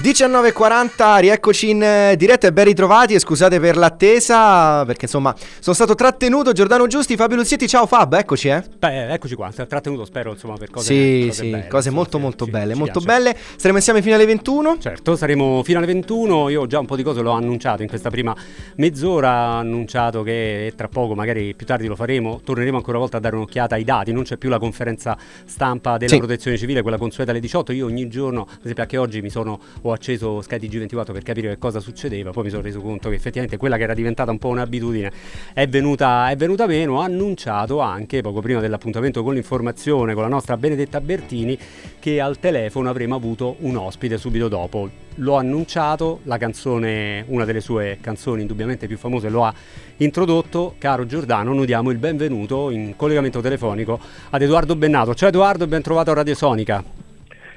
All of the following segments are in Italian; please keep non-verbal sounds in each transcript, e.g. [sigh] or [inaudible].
19.40, rieccoci in eh, diretta e ben ritrovati e scusate per l'attesa perché insomma sono stato trattenuto Giordano Giusti, Fabio Luzzietti, ciao Fab, eccoci eh. Beh, eccoci qua, trattenuto spero insomma per cose, sì, cose sì, belle, cose insomma, molto molto ci- belle, ci molto piace. belle. Staremo insieme fino alle 21. Certo, saremo fino alle 21, io già un po' di cose l'ho annunciato in questa prima mezz'ora, ho annunciato che tra poco, magari più tardi lo faremo, torneremo ancora una volta a dare un'occhiata ai dati, non c'è più la conferenza stampa della Sì. protezione civile, quella consueta alle 18, io ogni giorno, ad esempio anche oggi mi sono, ho acceso Sky TG24 per capire che cosa succedeva, poi mi sono reso conto che effettivamente quella che era diventata un po' un'abitudine è venuta, è venuta meno, ho annunciato anche poco prima dell'appuntamento con l'informazione con la nostra Benedetta Bertini che al telefono avremmo avuto un ospite subito dopo. L'ho annunciato, la canzone, una delle sue canzoni indubbiamente più famose lo ha introdotto. Caro Giordano, noi diamo il benvenuto in collegamento telefonico ad Edoardo Bennato. Ciao Edoardo, ben trovato a Radio Sonica.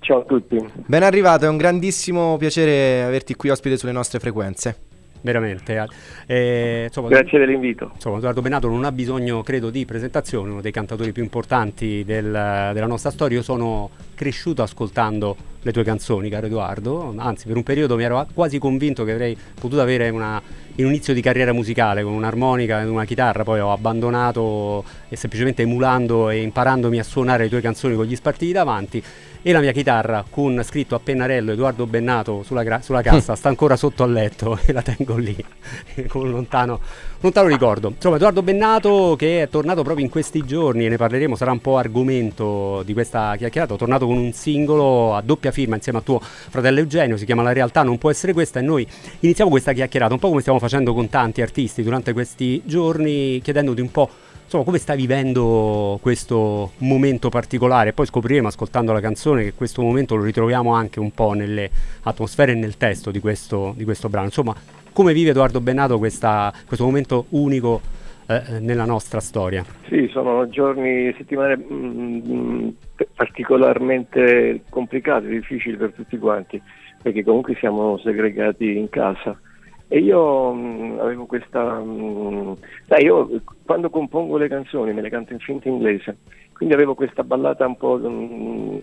Ciao a tutti. Ben arrivato, è un grandissimo piacere averti qui ospite sulle nostre frequenze. Veramente. eh, insomma, Grazie dell'invito. Insomma, Edoardo Bennato non ha bisogno, credo, di presentazione, uno dei cantatori più importanti del- della nostra storia. Io sono cresciuto ascoltando le tue canzoni, caro Edoardo. Anzi, per un periodo mi ero quasi convinto che avrei potuto avere una- un inizio di carriera musicale con un'armonica e una chitarra. Poi ho abbandonato e semplicemente emulando e imparandomi a suonare le tue canzoni con gli spartiti davanti. E la mia chitarra con scritto a pennarello Edoardo Bennato sulla, gra- sulla [laughs] cassa sta ancora sotto al letto e la tengo lì [laughs] con un lontano, lontano ricordo. Insomma, Edoardo Bennato che è tornato proprio in questi giorni e ne parleremo, sarà un po' argomento di questa chiacchierata. È tornato con un singolo a doppia firma insieme a tuo fratello Eugenio, si chiama La realtà non può essere questa. E noi iniziamo questa chiacchierata un po' come stiamo facendo con tanti artisti durante questi giorni, chiedendoti un po'. Insomma, come stai vivendo questo momento particolare? Poi scopriremo, ascoltando la canzone, che questo momento lo ritroviamo anche un po' nelle atmosfere e nel testo di questo, di questo brano. Insomma, come vive Edoardo Bennato questa- questo momento unico eh, nella nostra storia? Sì, sono giorni, settimane mm, particolarmente complicate, difficili per tutti quanti, perché comunque siamo segregati in casa. E io mm, avevo questa... mm, sai, io quando compongo le canzoni me le canto in finta inglese, quindi avevo questa ballata un po'... mm,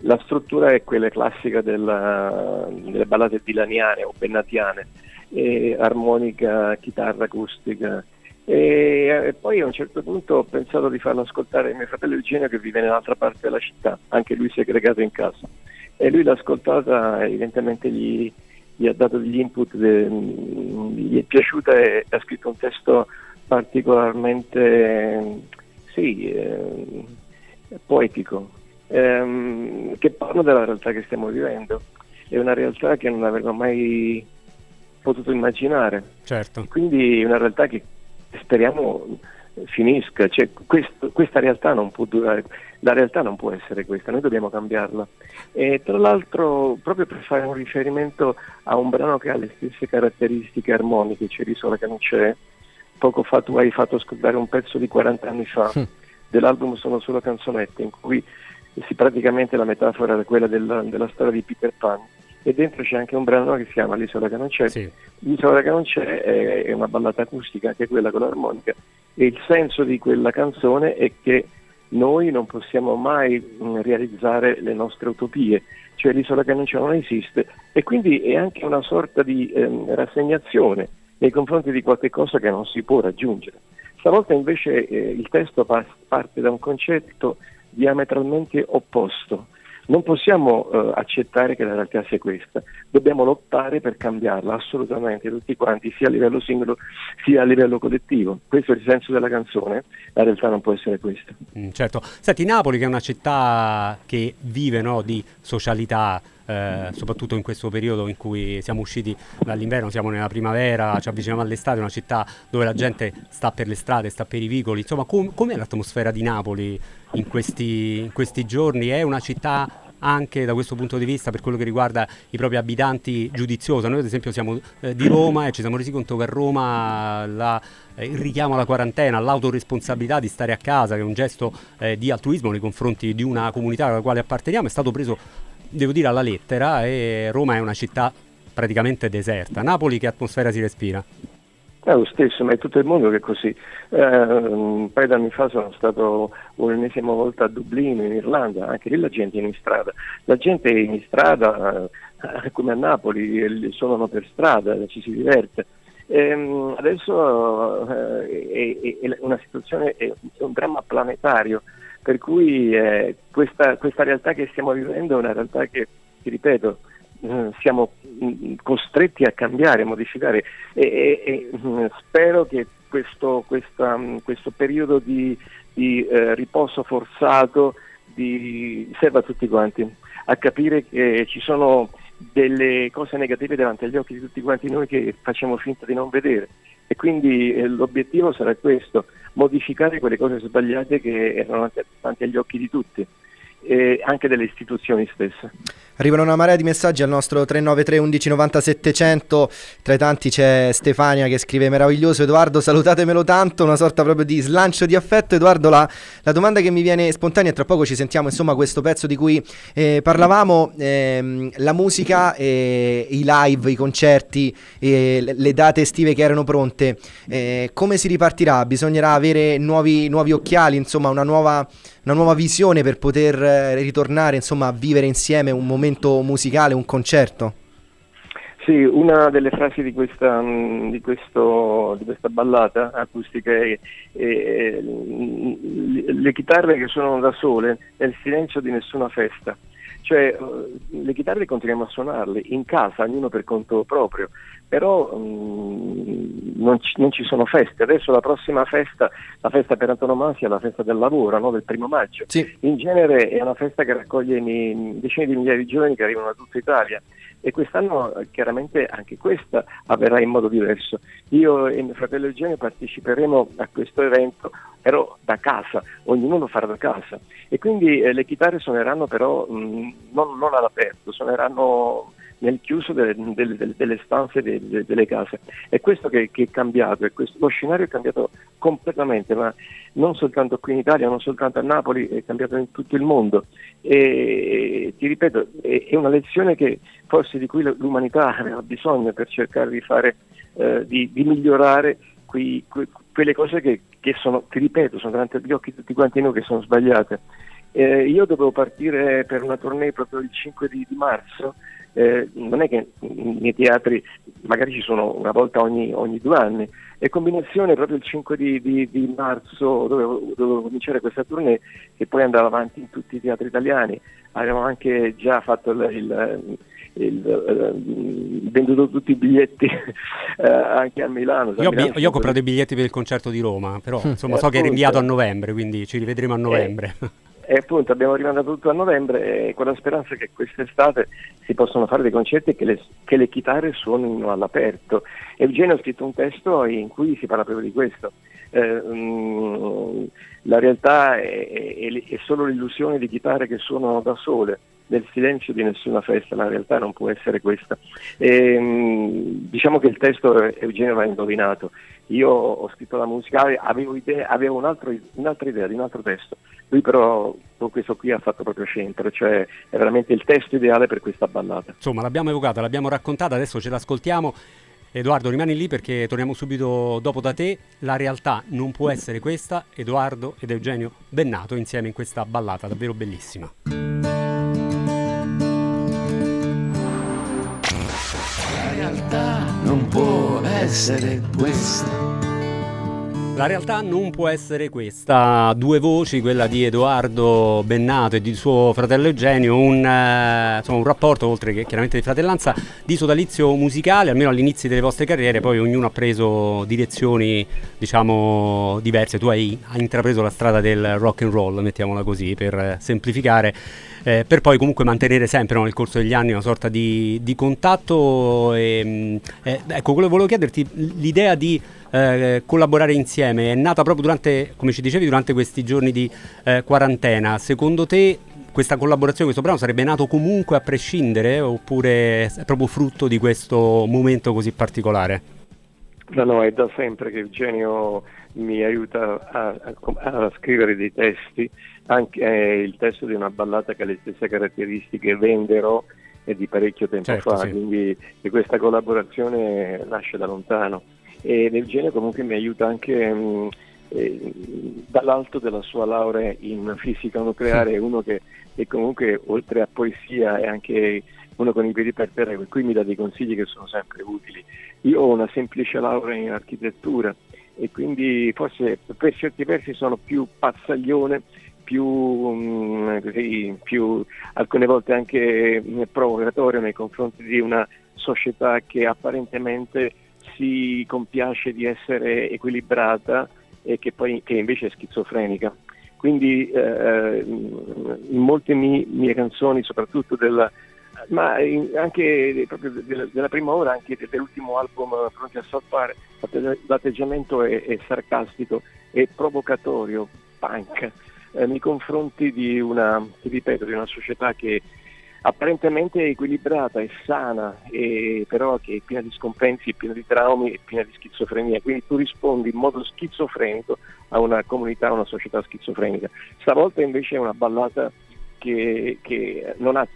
la struttura è quella classica della- delle ballate dilaniane o bennatiane, eh, armonica, chitarra acustica. E, e poi a un certo punto ho pensato di farlo ascoltare mio fratello Eugenio che vive nell'altra parte della città, anche lui segregato in casa. E lui l'ha ascoltata, evidentemente gli, gli ha dato degli input, de- gli è piaciuta e ha scritto un testo particolarmente sì, eh, poetico, ehm, che parla della realtà che stiamo vivendo. È una realtà che non avremmo mai potuto immaginare. Certo. Quindi una realtà che speriamo finisca, cioè, questo- questa realtà non può durare, la realtà non può essere questa, noi dobbiamo cambiarla. E tra l'altro, proprio per fare un riferimento a un brano che ha le stesse caratteristiche armoniche, c'è Risola che non c'è, poco fa tu hai fatto ascoltare un pezzo di 40 anni fa dell'album Sono solo canzonette, in cui si praticamente la metafora era quella della, della storia di Peter Pan. E dentro c'è anche un brano che si chiama L'isola che non c'è, Sì. L'isola che non c'è è, è una ballata acustica, anche quella con l'armonica, e il senso di quella canzone è che noi non possiamo mai mh, realizzare le nostre utopie, cioè l'isola che non c'è non esiste, e quindi è anche una sorta di ehm, rassegnazione nei confronti di qualche cosa che non si può raggiungere. Stavolta invece eh, il testo pa- parte da un concetto diametralmente opposto. Non possiamo eh, accettare che la realtà sia questa, dobbiamo lottare per cambiarla assolutamente tutti quanti, sia a livello singolo sia a livello collettivo. Questo è il senso della canzone, la realtà non può essere questa. Mm, certo. Senti, Napoli che è una città che vive no, di socialità, eh, soprattutto in questo periodo in cui siamo usciti dall'inverno, siamo nella primavera, ci avviciniamo all'estate, una città dove la gente sta per le strade, sta per i vicoli. Insomma, com- com'è l'atmosfera di Napoli in questi, in questi giorni? È una città anche da questo punto di vista per quello che riguarda i propri abitanti giudiziosa. Noi ad esempio siamo eh, di Roma e ci siamo resi conto che a Roma la, eh, il richiamo alla quarantena, l'autoresponsabilità di stare a casa, che è un gesto eh, di altruismo nei confronti di una comunità alla quale apparteniamo, è stato preso, devo dire, alla lettera e Roma è una città praticamente deserta. Napoli che atmosfera si respira? È lo stesso, ma è tutto il mondo che è così. Eh, un paio d'anni fa sono stato un'ennesima volta a Dublino, in Irlanda, anche lì la gente è in strada. La gente è in strada eh, come a Napoli, suonano per strada, ci si diverte. Eh, adesso eh, è, una situazione, è un dramma planetario, per cui eh, questa, questa realtà che stiamo vivendo è una realtà che, ti ripeto, eh, siamo mm, costretti a cambiare, a modificare. E, e, e mm, spero che questo, questa, mm, questo periodo di, di eh, riposo forzato di, serva a tutti quanti a capire che ci sono delle cose negative davanti agli occhi di tutti quanti noi che facciamo finta di non vedere e quindi eh, l'obiettivo sarà questo, modificare quelle cose sbagliate che erano davanti agli occhi di tutti e anche delle istituzioni stesse. Arrivano una marea di messaggi al nostro 393 11 90 700. Tra i tanti c'è Stefania che scrive: Meraviglioso Edoardo, salutatemelo tanto. Una sorta proprio di slancio di affetto. Edoardo, la, la domanda che mi viene spontanea, tra poco ci sentiamo insomma questo pezzo di cui eh, parlavamo: ehm, la musica, eh, i live, i concerti, eh, le date estive che erano pronte. Eh, come si ripartirà? Bisognerà avere nuovi, nuovi occhiali, insomma, una nuova una nuova visione per poter eh, ritornare insomma, a vivere insieme un momento musicale, un concerto? Sì, una delle frasi di questa, mm, di questo, di questa ballata acustica è, è, è, le chitarre che suonano da sole nel silenzio di nessuna festa. Cioè, le chitarre continuiamo a suonarle in casa, ognuno per conto proprio, però um, non, ci, non, ci, sono feste. Adesso la prossima festa, la festa per antonomasia, è la festa del lavoro, no? del primo maggio. Sì. In genere è una festa che raccoglie decine di migliaia di giovani che arrivano da tutta Italia e quest'anno chiaramente anche questa avverrà in modo diverso. Io e mio fratello Eugenio parteciperemo a questo evento però da casa, ognuno farà da casa e quindi eh, le chitarre suoneranno però mh, non, non all'aperto, suoneranno nel chiuso delle, delle, delle stanze delle, delle, case. È questo che, che è cambiato, questo, lo scenario è cambiato completamente, ma non soltanto qui in Italia, non soltanto a Napoli, è cambiato in tutto il mondo. E ti ripeto, è, è una lezione che forse di cui l'umanità [laughs] aveva bisogno per cercare di fare, eh, di, di, migliorare quei, que, quelle cose che, che, sono, ti ripeto, sono davanti agli occhi tutti quanti noi che sono sbagliate. Eh, io dovevo partire per una tournée proprio il 5 di, di marzo eh, non è che nei teatri magari ci sono una volta ogni, ogni due anni, e combinazione proprio il 5 di, di, di marzo dovevo, dovevo, cominciare questa tournée che poi andava avanti in tutti i teatri italiani, avevamo anche già fatto il, il il, uh, venduto tutti i biglietti uh, [laughs] anche a Milano. Io, Milano io ho comprato i biglietti per il concerto di Roma, però [laughs] insomma, so che è rinviato a novembre, quindi ci rivedremo a novembre. Eh, e appunto abbiamo rimandato tutto a novembre con la speranza che quest'estate si possano fare dei concerti e che le, che le chitarre suonino all'aperto. Eugenio ha scritto un testo in cui si parla proprio di questo. Eh, mh, mm, la realtà è, è, è, solo l'illusione di chitarre che suonano da sole, nel silenzio di nessuna festa, la realtà non può essere questa. E, mh, mm, diciamo che il testo Eugenio l'ha indovinato. Io ho scritto la musica, avevo, idea, avevo un altro, un'altra idea di un altro testo lui però con questo qui ha fatto proprio centro, cioè è veramente il testo ideale per questa ballata. Insomma, l'abbiamo evocata, l'abbiamo raccontata, adesso ce l'ascoltiamo. Edoardo, rimani lì perché torniamo subito dopo da te. La realtà non può essere questa. Edoardo ed Eugenio Bennato insieme in questa ballata davvero bellissima. Essere questa. La realtà non può essere questa, due voci, quella di Edoardo Bennato e di suo fratello Eugenio, un, eh, insomma, un rapporto oltre che chiaramente di fratellanza di sodalizio musicale, almeno all'inizio delle vostre carriere, poi ognuno ha preso direzioni diciamo diverse, tu hai, hai intrapreso la strada del rock and roll, mettiamola così per semplificare. Eh, per poi comunque mantenere sempre no, nel corso degli anni una sorta di, di contatto. E, mm, eh, ecco, quello che volevo chiederti, l'idea di eh, collaborare insieme è nata proprio durante, come ci dicevi, durante questi giorni di eh, quarantena. Secondo te questa collaborazione, questo brano sarebbe nato comunque a prescindere oppure è proprio frutto di questo momento così particolare? No, no, è da sempre che Eugenio mi aiuta a, a, a scrivere dei testi, anche eh, il testo di una ballata che ha le stesse caratteristiche Venderò è di parecchio tempo certo, fa, sì. quindi questa collaborazione nasce da lontano. E Eugenio comunque mi aiuta anche mh, mm, eh, dall'alto della sua laurea in fisica nucleare, uno che, che comunque oltre a poesia è anche uno con i piedi per terra, per cui mi dà dei consigli che sono sempre utili. Io ho una semplice laurea in architettura e quindi forse per certi versi sono più pazzaglione, più, mh, così, più alcune volte anche provocatorio nei confronti di una società che apparentemente si compiace di essere equilibrata e che poi che invece è schizofrenica. Quindi eh, in molte mie, mie canzoni, soprattutto della, ma anche proprio della, della, prima ora, anche dell'ultimo album Pronti a salvare, l'atteggiamento è, è sarcastico e provocatorio, punk, eh, nei confronti di una, ripeto, di una società che apparentemente è equilibrata, è sana, e, però che è piena di scompensi, è piena di traumi, è piena di schizofrenia. Quindi tu rispondi in modo schizofrenico a una comunità, a una società schizofrenica. Stavolta invece è una ballata che, che non ha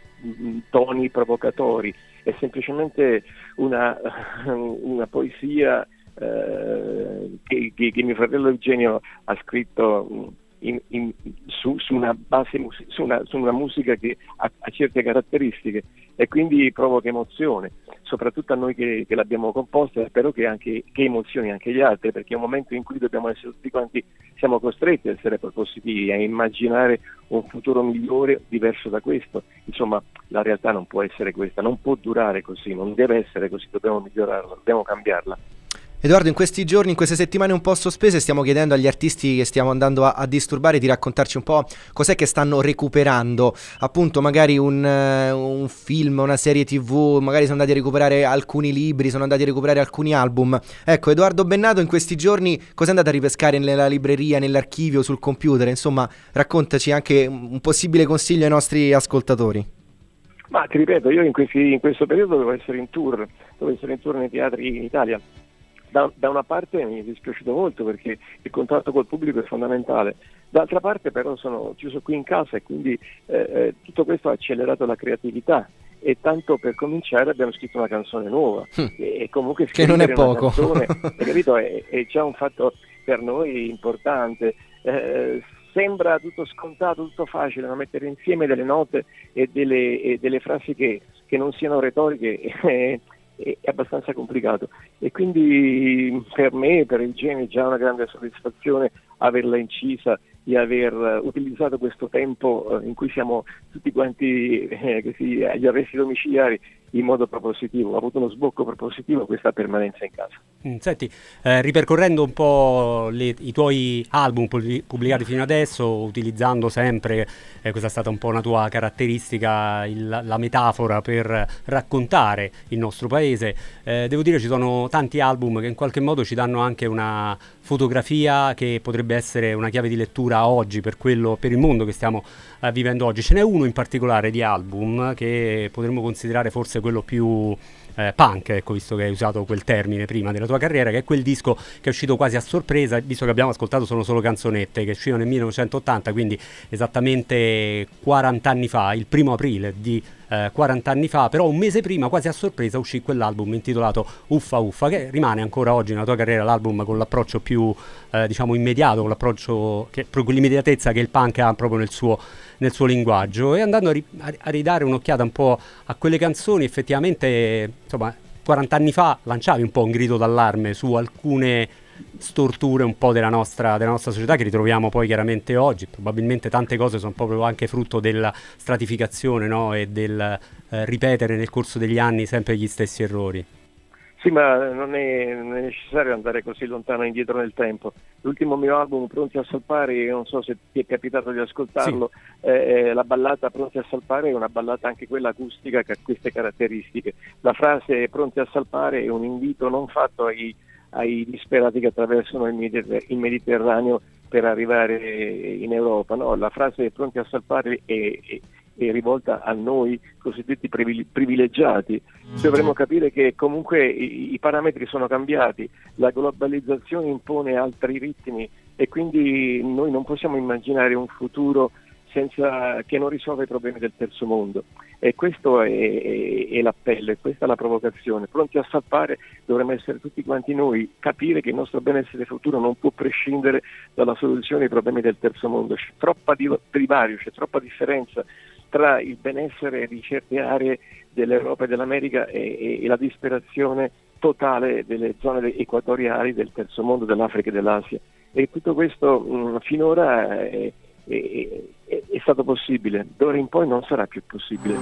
toni provocatori, è semplicemente una, [laughs] una poesia eh, che, che, che, mio fratello Eugenio ha scritto in, in, su, su, una base, su, una, su, una musica che ha, ha, certe caratteristiche e quindi provoca emozione, soprattutto a noi che, che l'abbiamo composta e spero che, anche, che emozioni anche gli altri, perché è un momento in cui dobbiamo essere tutti quanti, siamo costretti a essere propositivi, a immaginare un futuro migliore diverso da questo. Insomma, la realtà non può essere questa, non può durare così, non deve essere così, dobbiamo migliorarla, dobbiamo cambiarla. Edoardo, in questi giorni, in queste settimane un po' sospese, stiamo chiedendo agli artisti che stiamo andando a, a disturbare di raccontarci un po' cos'è che stanno recuperando. Appunto, magari un, uh, un, film, una serie tv, magari sono andati a recuperare alcuni libri, sono andati a recuperare alcuni album. Ecco, Edoardo Bennato in questi giorni cosa è andato a ripescare nella libreria, nell'archivio, sul computer? Insomma, raccontaci anche un possibile consiglio ai nostri ascoltatori. Ma ti ripeto, io in, questi, in questo periodo dovevo essere in tour, dovevo essere in tour nei teatri in Italia da, da, una parte mi è dispiaciuto molto perché il contatto col pubblico è fondamentale, d'altra parte però sono chiuso qui in casa e quindi eh, eh, tutto questo ha accelerato la creatività. E tanto per cominciare abbiamo scritto una canzone nuova. Hm. e, comunque che non è poco. canzone, [laughs] capito, è, è, già un fatto per noi importante. Eh, sembra tutto scontato, tutto facile ma mettere insieme delle note e delle, e delle frasi che, che non siano retoriche [laughs] è abbastanza complicato. E quindi per me, per il genere, è già una grande soddisfazione averla incisa di aver utilizzato questo tempo eh, in cui siamo tutti quanti eh, così, agli arresti domiciliari in modo propositivo, ha avuto uno sbocco propositivo questa permanenza in casa. Mm, senti, eh, ripercorrendo un po' le, i tuoi album pubblicati fino adesso, utilizzando sempre, eh, questa è stata un po' una tua caratteristica, il, la metafora per raccontare il nostro paese, eh, devo dire ci sono tanti album che in qualche modo ci danno anche una fotografia che potrebbe essere una chiave di lettura oggi per, quello, per il mondo che stiamo eh, vivendo oggi. Ce n'è uno in particolare di album che potremmo considerare forse quello più eh, punk, ecco, visto che hai usato quel termine prima della tua carriera, che è quel disco che è uscito quasi a sorpresa, visto che abbiamo ascoltato sono solo canzonette, che uscivano nel 1980, quindi esattamente 40 anni fa, il primo aprile di eh, 40 anni fa, però un mese prima, quasi a sorpresa, uscì quell'album intitolato Uffa Uffa, che rimane ancora oggi nella tua carriera l'album con l'approccio più, eh, diciamo, immediato, con l'approccio, che, proprio l'immediatezza che il punk ha proprio nel suo, nel suo linguaggio. E andando a, ri, a ridare un'occhiata un po' a quelle canzoni, effettivamente, insomma, 40 anni fa lanciavi un po' un grido d'allarme su alcune storture un po' della nostra, della nostra, società che ritroviamo poi chiaramente oggi. Probabilmente tante cose sono proprio anche frutto della stratificazione no? e del eh, ripetere nel corso degli anni sempre gli stessi errori. Sì, ma non è, non è, necessario andare così lontano indietro nel tempo. L'ultimo mio album, Pronti a salpare, non so se ti è capitato di ascoltarlo, sì. eh, la ballata Pronti a salpare è una ballata anche quella acustica che ha queste caratteristiche. La frase Pronti a salpare è un invito non fatto ai ai disperati che attraversano il, Mediter- il Mediterraneo per arrivare in Europa. No? La frase pronti a salvare è, è rivolta a noi cosiddetti privilegiati. Dovremmo capire che comunque i parametri sono cambiati, la globalizzazione impone altri ritmi e quindi noi non possiamo immaginare un futuro senza, che non risolva i problemi del terzo mondo. E questo è, è, è l'appello, e questa è la provocazione. Pronti a salpare dovremmo essere tutti quanti noi, capire che il nostro benessere futuro non può prescindere dalla soluzione ai problemi del terzo mondo. C'è troppa divario, c'è troppa differenza tra il benessere di certe aree dell'Europa e dell'America e, e, la disperazione totale delle zone equatoriali del terzo mondo, dell'Africa e dell'Asia. E tutto questo mh, finora è, è, è, è stato possibile, d'ora in poi non sarà più possibile.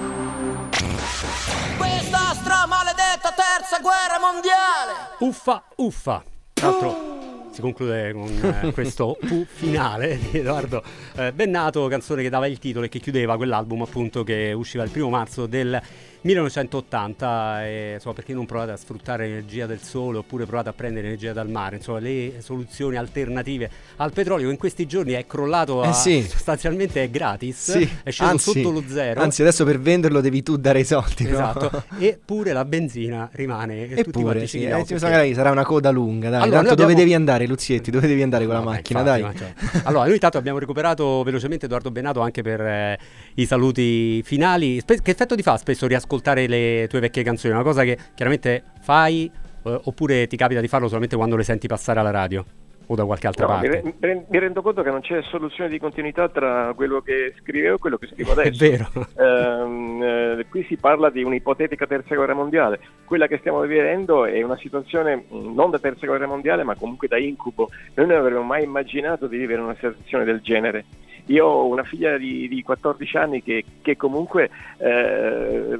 Questa stramaledetta terza guerra mondiale! Uffa, uffa. Tra l'altro si conclude con eh, [laughs] questo fu finale di Edoardo eh, Bennato, canzone che dava il titolo e che chiudeva quell'album appunto che usciva il primo marzo del 1980 e, insomma, perché non provate a sfruttare l'energia del sole oppure provate a prendere energia dal mare insomma le soluzioni alternative al petrolio che in questi giorni è crollato a, eh sì. sostanzialmente è gratis sì. è sceso anzi, sotto lo zero anzi adesso per venderlo devi tu dare i soldi esatto no? [laughs] eppure la benzina rimane eppure sì, eh, perché... sarà una coda lunga dai allora, tanto abbiamo... dove devi andare Luzietti dove devi andare con no, la macchina infatti, dai cioè. allora noi intanto abbiamo recuperato velocemente Edoardo Benato anche per eh, i saluti finali Spe- che effetto ti fa spesso riascoltare le tue vecchie canzoni? Una cosa che chiaramente fai eh, oppure ti capita di farlo solamente quando le senti passare alla radio? o da qualche altra no, parte. Mi, re- mi, rendo conto che non c'è soluzione di continuità tra quello che scrivevo e quello che scrivo [laughs] adesso. È vero. Um, eh, qui si parla di un'ipotetica terza guerra mondiale. Quella che stiamo vivendo è una situazione non da terza guerra mondiale, ma comunque da incubo. Noi non avremmo mai immaginato di vivere una situazione del genere. Io ho una figlia di, di 14 anni che, che comunque eh,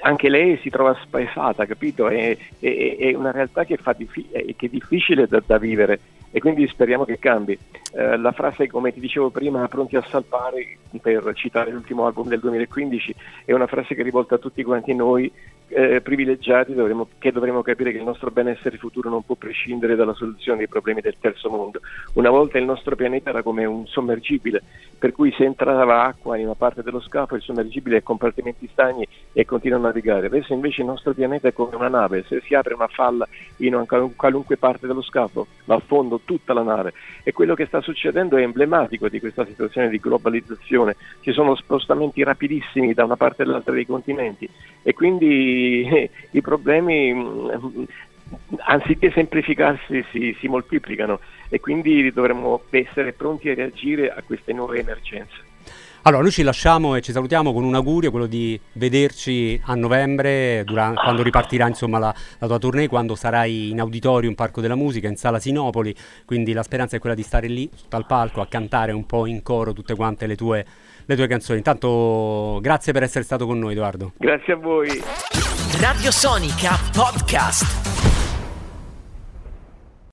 anche lei si trova spaesata, capito? È, è, è una realtà che, diffi- che è difficile da, da, vivere e quindi speriamo che cambi. Eh, la frase, come ti dicevo prima, pronti a salpare, per citare l'ultimo album del 2015, è una frase che è rivolta a tutti quanti noi eh, privilegiati dovremo, che dovremmo capire che il nostro benessere futuro non può prescindere dalla soluzione dei problemi del terzo mondo. Una volta il nostro pianeta era come un sommergibile, per cui se entrava acqua in una parte dello scafo il sommergibile ha compartimenti stagni e continua a navigare. Adesso invece il nostro pianeta è come una nave, se si apre una falla in una qualunque parte dello scafo va a fondo tutta la nave e quello che sta succedendo è emblematico di questa situazione di globalizzazione. Ci sono spostamenti rapidissimi da una parte all'altra dei continenti e quindi i, problemi mm, anziché semplificarsi si, si moltiplicano e quindi dovremmo essere pronti a reagire a queste nuove emergenze. Allora, noi ci lasciamo e ci salutiamo con un augurio, quello di vederci a novembre, durante, quando ripartirà insomma, la, la, tua tournée, quando sarai in auditorium Parco della Musica, in Sala Sinopoli, quindi la speranza è quella di stare lì, sotto al palco, a cantare un po' in coro tutte quante le tue, le tue canzoni. Intanto grazie per essere stato con noi, Edoardo. Grazie a voi. Radio Sonica Podcast.